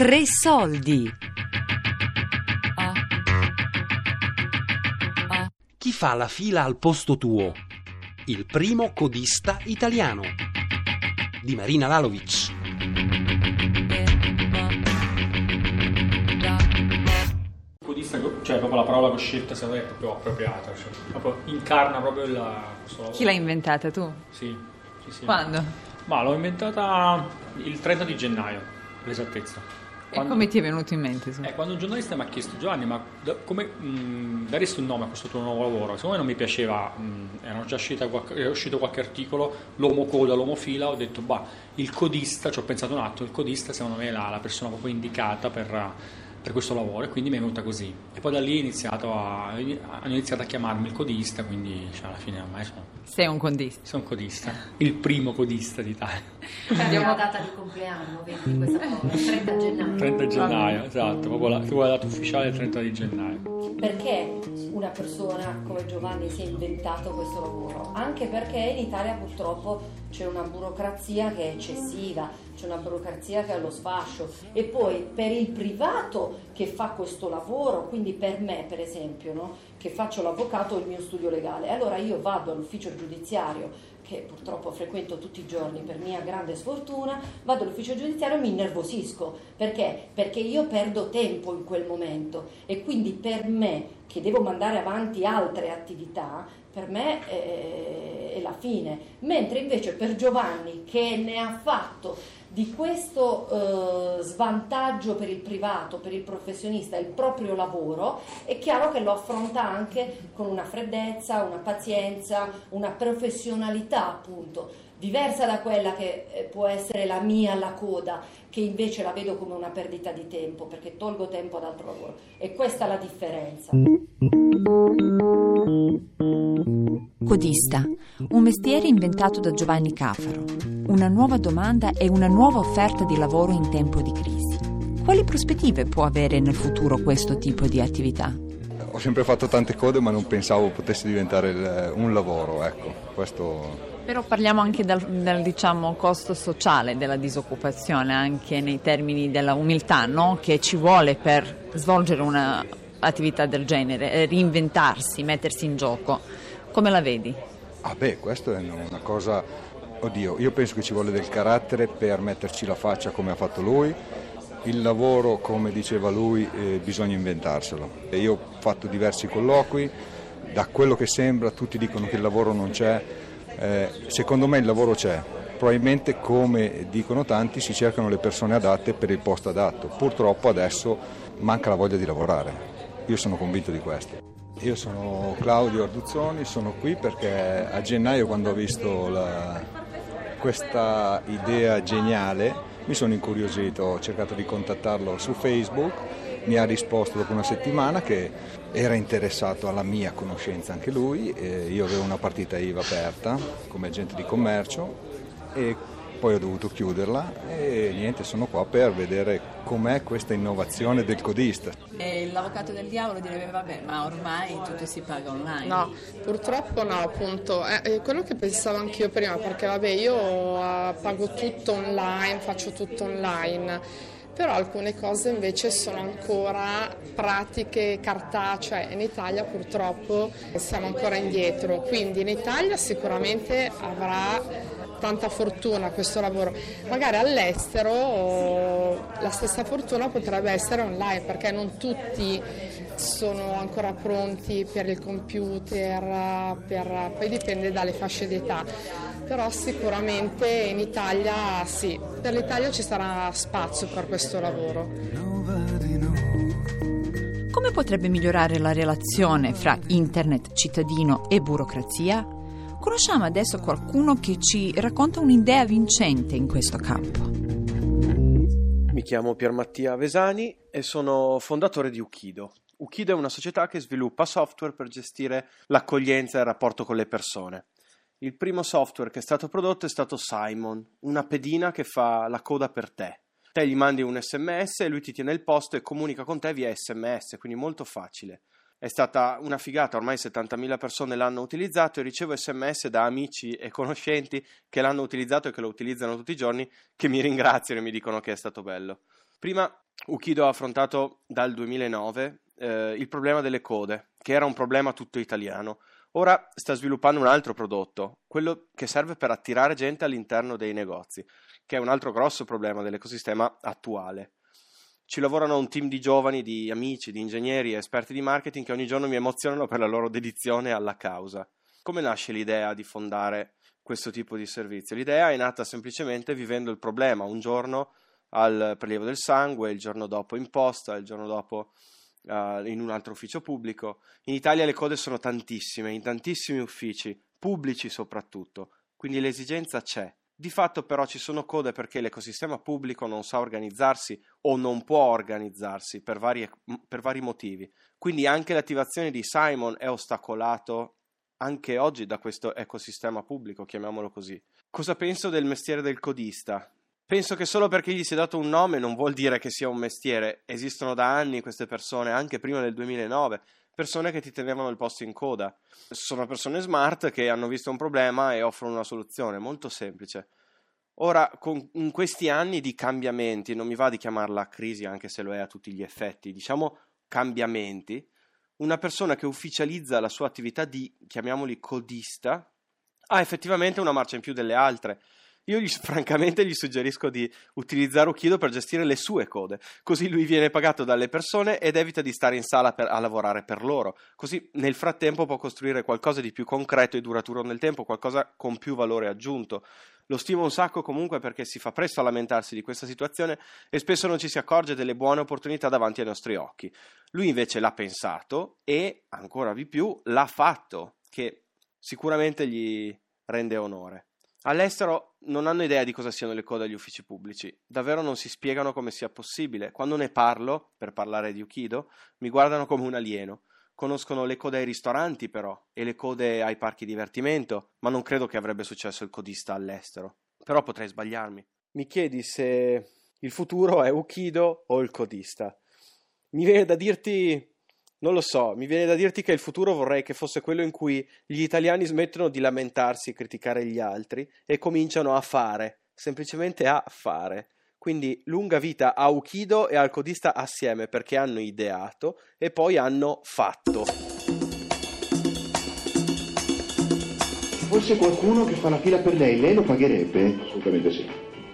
Tre soldi. Chi fa la fila al posto tuo? Il primo codista italiano. Di Marina Lalovic. Codista, cioè proprio la parola che ho scelto secondo me è proprio appropriata, cioè, proprio incarna proprio lavoro. Chi l'ha inventata tu? Sì, sì, sì. Quando? Ma l'ho inventata il 30 di gennaio, l'esattezza. E come ti è venuto in mente? Eh, quando un giornalista mi ha chiesto Giovanni, ma da- come mh, daresti un nome a questo tuo nuovo lavoro? Secondo me non mi piaceva, mh, erano già qualche- era uscito qualche articolo, l'uomo coda, l'uomo fila, ho detto, bah, il codista, ci ho pensato un attimo, il codista secondo me è la, la persona proprio indicata per, per questo lavoro e quindi mi è venuta così. E poi da lì ho iniziato a, hanno iniziato a chiamarmi il codista, quindi cioè, alla fine ormai sono, Sei un condista. sono codista, il primo codista d'Italia. Abbiamo la data di compleanno, vedi, di questa parola, 30 gennaio. 30 gennaio, esatto, proprio la, tu hai dato ufficiale il 30 di gennaio. Perché una persona come Giovanni si è inventato questo lavoro? Anche perché in Italia purtroppo c'è una burocrazia che è eccessiva, c'è una burocrazia che è allo sfascio e poi per il privato che fa questo lavoro, quindi per me per esempio, no? che faccio l'avvocato ho il mio studio legale, allora io vado all'ufficio giudiziario che purtroppo frequento tutti i giorni per mia grande sfortuna, vado all'ufficio giudiziario e mi innervosisco. Perché? Perché io perdo tempo in quel momento e quindi per me che devo mandare avanti altre attività, per me è, è la fine. Mentre invece per Giovanni che ne ha fatto di questo eh, svantaggio per il privato, per il professionista, il proprio lavoro, è chiaro che lo affronta anche con una freddezza, una pazienza, una professionalità appunto, diversa da quella che eh, può essere la mia alla coda, che invece la vedo come una perdita di tempo, perché tolgo tempo ad altro lavoro. E questa è la differenza. Codista, un mestiere inventato da Giovanni Cafaro. Una nuova domanda e una nuova offerta di lavoro in tempo di crisi. Quali prospettive può avere nel futuro questo tipo di attività? Ho sempre fatto tante code ma non pensavo potesse diventare un lavoro, ecco, questo Però parliamo anche del, del, diciamo, costo sociale della disoccupazione, anche nei termini della umiltà no? che ci vuole per svolgere un'attività del genere, eh, reinventarsi, mettersi in gioco. Come la vedi? Ah beh, questo è una cosa, oddio, io penso che ci vuole del carattere per metterci la faccia come ha fatto lui. Il lavoro, come diceva lui, eh, bisogna inventarselo. E io ho fatto diversi colloqui, da quello che sembra tutti dicono che il lavoro non c'è, Eh, secondo me il lavoro c'è. Probabilmente, come dicono tanti, si cercano le persone adatte per il posto adatto. Purtroppo adesso manca la voglia di lavorare. Io sono convinto di questo. Io sono Claudio Arduzzoni, sono qui perché a gennaio quando ho visto la- questa idea geniale mi sono incuriosito, ho cercato di contattarlo su Facebook, mi ha risposto dopo una settimana che era interessato alla mia conoscenza anche lui, e io avevo una partita IVA aperta come agente di commercio e poi ho dovuto chiuderla e niente, sono qua per vedere com'è questa innovazione del codista. E l'avvocato del diavolo direbbe vabbè ma ormai tutto si paga online. No, purtroppo no, appunto, è, è quello che pensavo anch'io prima, perché vabbè io eh, pago tutto online, faccio tutto online, però alcune cose invece sono ancora pratiche cartacee in Italia purtroppo siamo ancora indietro, quindi in Italia sicuramente avrà tanta fortuna questo lavoro, magari all'estero la stessa fortuna potrebbe essere online perché non tutti sono ancora pronti per il computer, per- poi dipende dalle fasce d'età, però sicuramente in Italia sì, per l'Italia ci sarà spazio per questo lavoro. Come potrebbe migliorare la relazione fra internet, cittadino e burocrazia? Conosciamo adesso qualcuno che ci racconta un'idea vincente in questo campo. Mi chiamo Piermattia Vesani e sono fondatore di Ukido. Ukido è una società che sviluppa software per gestire l'accoglienza e il rapporto con le persone. Il primo software che è stato prodotto è stato Simon, una pedina che fa la coda per te. Te gli mandi un sms e lui ti tiene il posto e comunica con te via sms, quindi molto facile. È stata una figata, ormai 70.000 persone l'hanno utilizzato e ricevo sms da amici e conoscenti che l'hanno utilizzato e che lo utilizzano tutti i giorni, che mi ringraziano e mi dicono che è stato bello. Prima Ukido ha affrontato dal 2009 eh, il problema delle code, che era un problema tutto italiano. Ora sta sviluppando un altro prodotto, quello che serve per attirare gente all'interno dei negozi, che è un altro grosso problema dell'ecosistema attuale. Ci lavorano un team di giovani, di amici, di ingegneri e esperti di marketing che ogni giorno mi emozionano per la loro dedizione alla causa. Come nasce l'idea di fondare questo tipo di servizio? L'idea è nata semplicemente vivendo il problema un giorno al prelievo del sangue, il giorno dopo in posta, il giorno dopo uh, in un altro ufficio pubblico. In Italia le code sono tantissime, in tantissimi uffici, pubblici soprattutto, quindi l'esigenza c'è. Di fatto però ci sono code perché l'ecosistema pubblico non sa organizzarsi o non può organizzarsi per, varie, per vari motivi. Quindi anche l'attivazione di Simon è ostacolato anche oggi da questo ecosistema pubblico, chiamiamolo così. Cosa penso del mestiere del codista? Penso che solo perché gli si è dato un nome non vuol dire che sia un mestiere. Esistono da anni queste persone, anche prima del 2009, persone che ti tenevano il posto in coda. Sono persone smart che hanno visto un problema e offrono una soluzione, molto semplice. Ora, con, in questi anni di cambiamenti, non mi va di chiamarla crisi anche se lo è a tutti gli effetti, diciamo cambiamenti, una persona che ufficializza la sua attività di, chiamiamoli codista, ha effettivamente una marcia in più delle altre io gli, francamente gli suggerisco di utilizzare Ukido per gestire le sue code, così lui viene pagato dalle persone ed evita di stare in sala per, a lavorare per loro. Così nel frattempo può costruire qualcosa di più concreto e duraturo nel tempo, qualcosa con più valore aggiunto. Lo stimo un sacco comunque perché si fa presto a lamentarsi di questa situazione e spesso non ci si accorge delle buone opportunità davanti ai nostri occhi. Lui invece l'ha pensato e, ancora di più, l'ha fatto, che sicuramente gli rende onore. All'estero non hanno idea di cosa siano le code agli uffici pubblici, davvero non si spiegano come sia possibile. Quando ne parlo, per parlare di Ukido, mi guardano come un alieno. Conoscono le code ai ristoranti, però, e le code ai parchi divertimento, ma non credo che avrebbe successo il codista all'estero. Però potrei sbagliarmi. Mi chiedi se il futuro è Ukido o il codista. Mi viene da dirti non lo so, mi viene da dirti che il futuro vorrei che fosse quello in cui gli italiani smettono di lamentarsi e criticare gli altri e cominciano a fare, semplicemente a fare. Quindi lunga vita a Ukido e al codista assieme perché hanno ideato e poi hanno fatto. Fosse qualcuno che fa la fila per lei, lei lo pagherebbe? Assolutamente sì.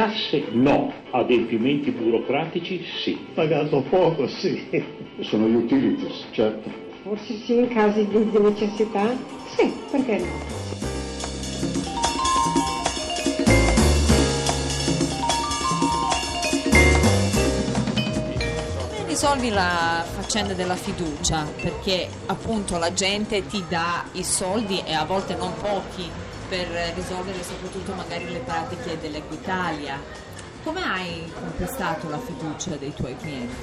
Tasse no, adempimenti burocratici sì. Pagato poco sì. Sono gli utilities, certo. Forse sì in casi di, necessità? Sì, perché no? Risolvi la faccenda della fiducia perché appunto la gente ti dà i soldi e a volte non pochi per risolvere soprattutto magari le pratiche dell'Equitalia. Come hai conquistato la fiducia dei tuoi clienti?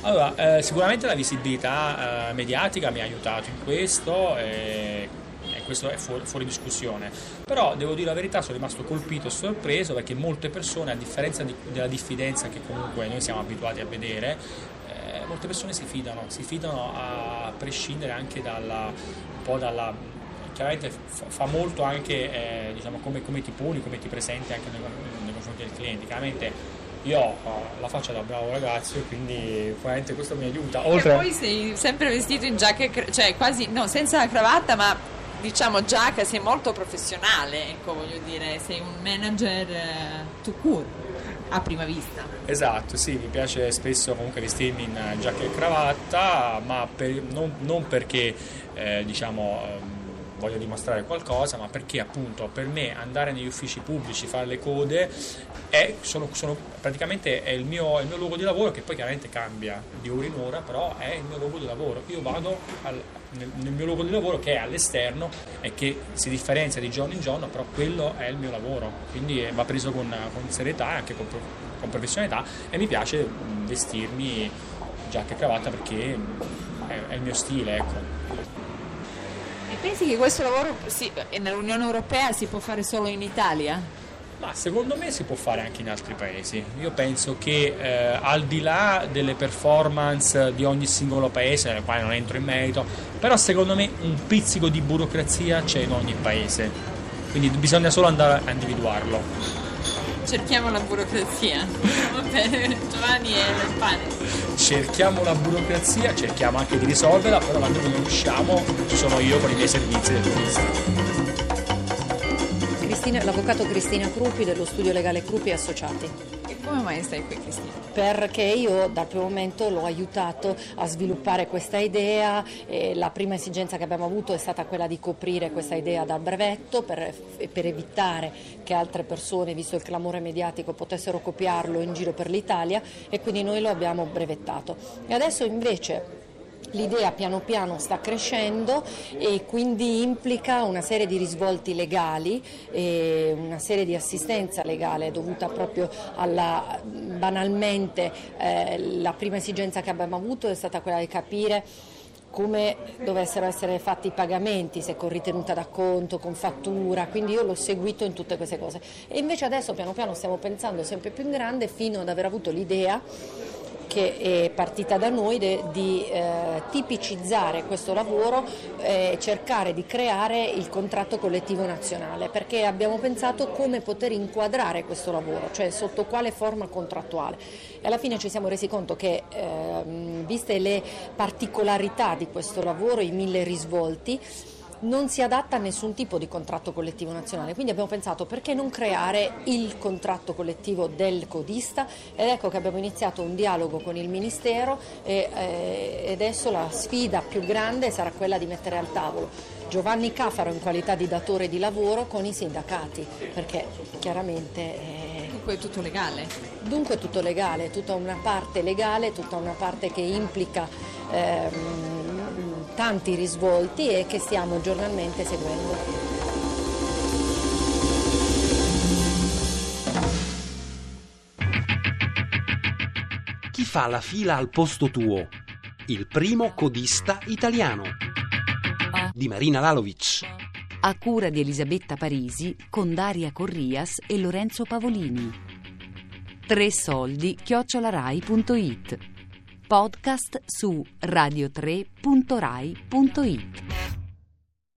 Allora, eh, sicuramente la visibilità eh, mediatica mi ha aiutato in questo e, e questo è fuori, fuori, discussione. Però devo dire la verità, sono rimasto colpito e sorpreso perché molte persone, a differenza di, della diffidenza che comunque noi siamo abituati a vedere, eh, molte persone si fidano, si fidano a prescindere anche dalla, un po' dalla chiaramente fa molto anche eh, diciamo, come, come, ti poni, come ti presenti anche nei, nei confronti del cliente. Chiaramente io ho la faccia da bravo ragazzo e quindi questo mi aiuta. Oltre... E poi sei sempre vestito in giacca, cioè quasi, no, senza la cravatta, ma diciamo giacca, sei molto professionale, ecco voglio dire, sei un manager eh, to cure a prima vista. Esatto, sì, mi piace spesso comunque vestirmi in giacca e cravatta, ma per, non, non, perché eh, diciamo ehm, voglio dimostrare qualcosa, ma perché appunto per me andare negli uffici pubblici, fare le code, è, sono, sono, praticamente è il mio, il mio, luogo di lavoro che poi chiaramente cambia di ora in ora, però è il mio luogo di lavoro. Io vado al, nel, nel, mio luogo di lavoro che è all'esterno e che si differenzia di giorno in giorno, però quello è il mio lavoro, quindi va preso con, con serietà e anche con, con professionalità e mi piace vestirmi giacca e cravatta perché è, è il mio stile, ecco. Pensi che questo lavoro si, nell'Unione Europea si può fare solo in Italia? Ma secondo me si può fare anche in altri paesi. Io penso che eh, al di là delle performance di ogni singolo paese, nel quale non entro in merito, però secondo me un pizzico di burocrazia c'è in ogni paese. Quindi bisogna solo andare a individuarlo. Cerchiamo la burocrazia. Va bene, Giovanni è nel pane. Cerchiamo la burocrazia, cerchiamo anche di risolverla, però laddove non riusciamo ci sono io con i miei servizi del. Cristina, l'avvocato Cristina Crupi dello studio legale Crupi Associati. Come mai stai qui Cristina? Perché io dal primo momento l'ho aiutato a sviluppare questa idea la prima esigenza che abbiamo avuto è stata quella di coprire questa idea dal brevetto per, per evitare che altre persone, visto il clamore mediatico, potessero copiarlo in giro per l'Italia e quindi noi lo abbiamo brevettato. E adesso invece L'idea piano piano sta crescendo e quindi implica una serie di risvolti legali, una serie di assistenza legale dovuta proprio alla banalmente eh, la prima esigenza che abbiamo avuto è stata quella di capire come dovessero essere fatti i pagamenti, se con ritenuta d'acconto, con fattura, quindi io l'ho seguito in tutte queste cose. E invece adesso piano piano stiamo pensando sempre più in grande fino ad aver avuto l'idea che è partita da noi de, di eh, tipicizzare questo lavoro e eh, cercare di creare il contratto collettivo nazionale, perché abbiamo pensato come poter inquadrare questo lavoro, cioè sotto quale forma contrattuale. E alla fine ci siamo resi conto che, eh, viste le particolarità di questo lavoro, i mille risvolti, non si adatta a nessun tipo di contratto collettivo nazionale, quindi abbiamo pensato perché non creare il contratto collettivo del codista ed ecco che abbiamo iniziato un dialogo con il Ministero e, eh, e adesso la sfida più grande sarà quella di mettere al tavolo Giovanni Cafaro in qualità di datore di lavoro con i sindacati, perché chiaramente... Eh, Dunque è tutto legale? Dunque è tutto legale, tutta una parte legale, tutta una parte che implica... Ehm, tanti risvolti e che stiamo giornalmente seguendo. Chi fa la fila al posto tuo? Il primo codista italiano di Marina Lalovic. A cura di Elisabetta Parisi con Daria Corrias e Lorenzo Pavolini. Tre soldi chiocciolarai.it podcast su radio3.rai.it.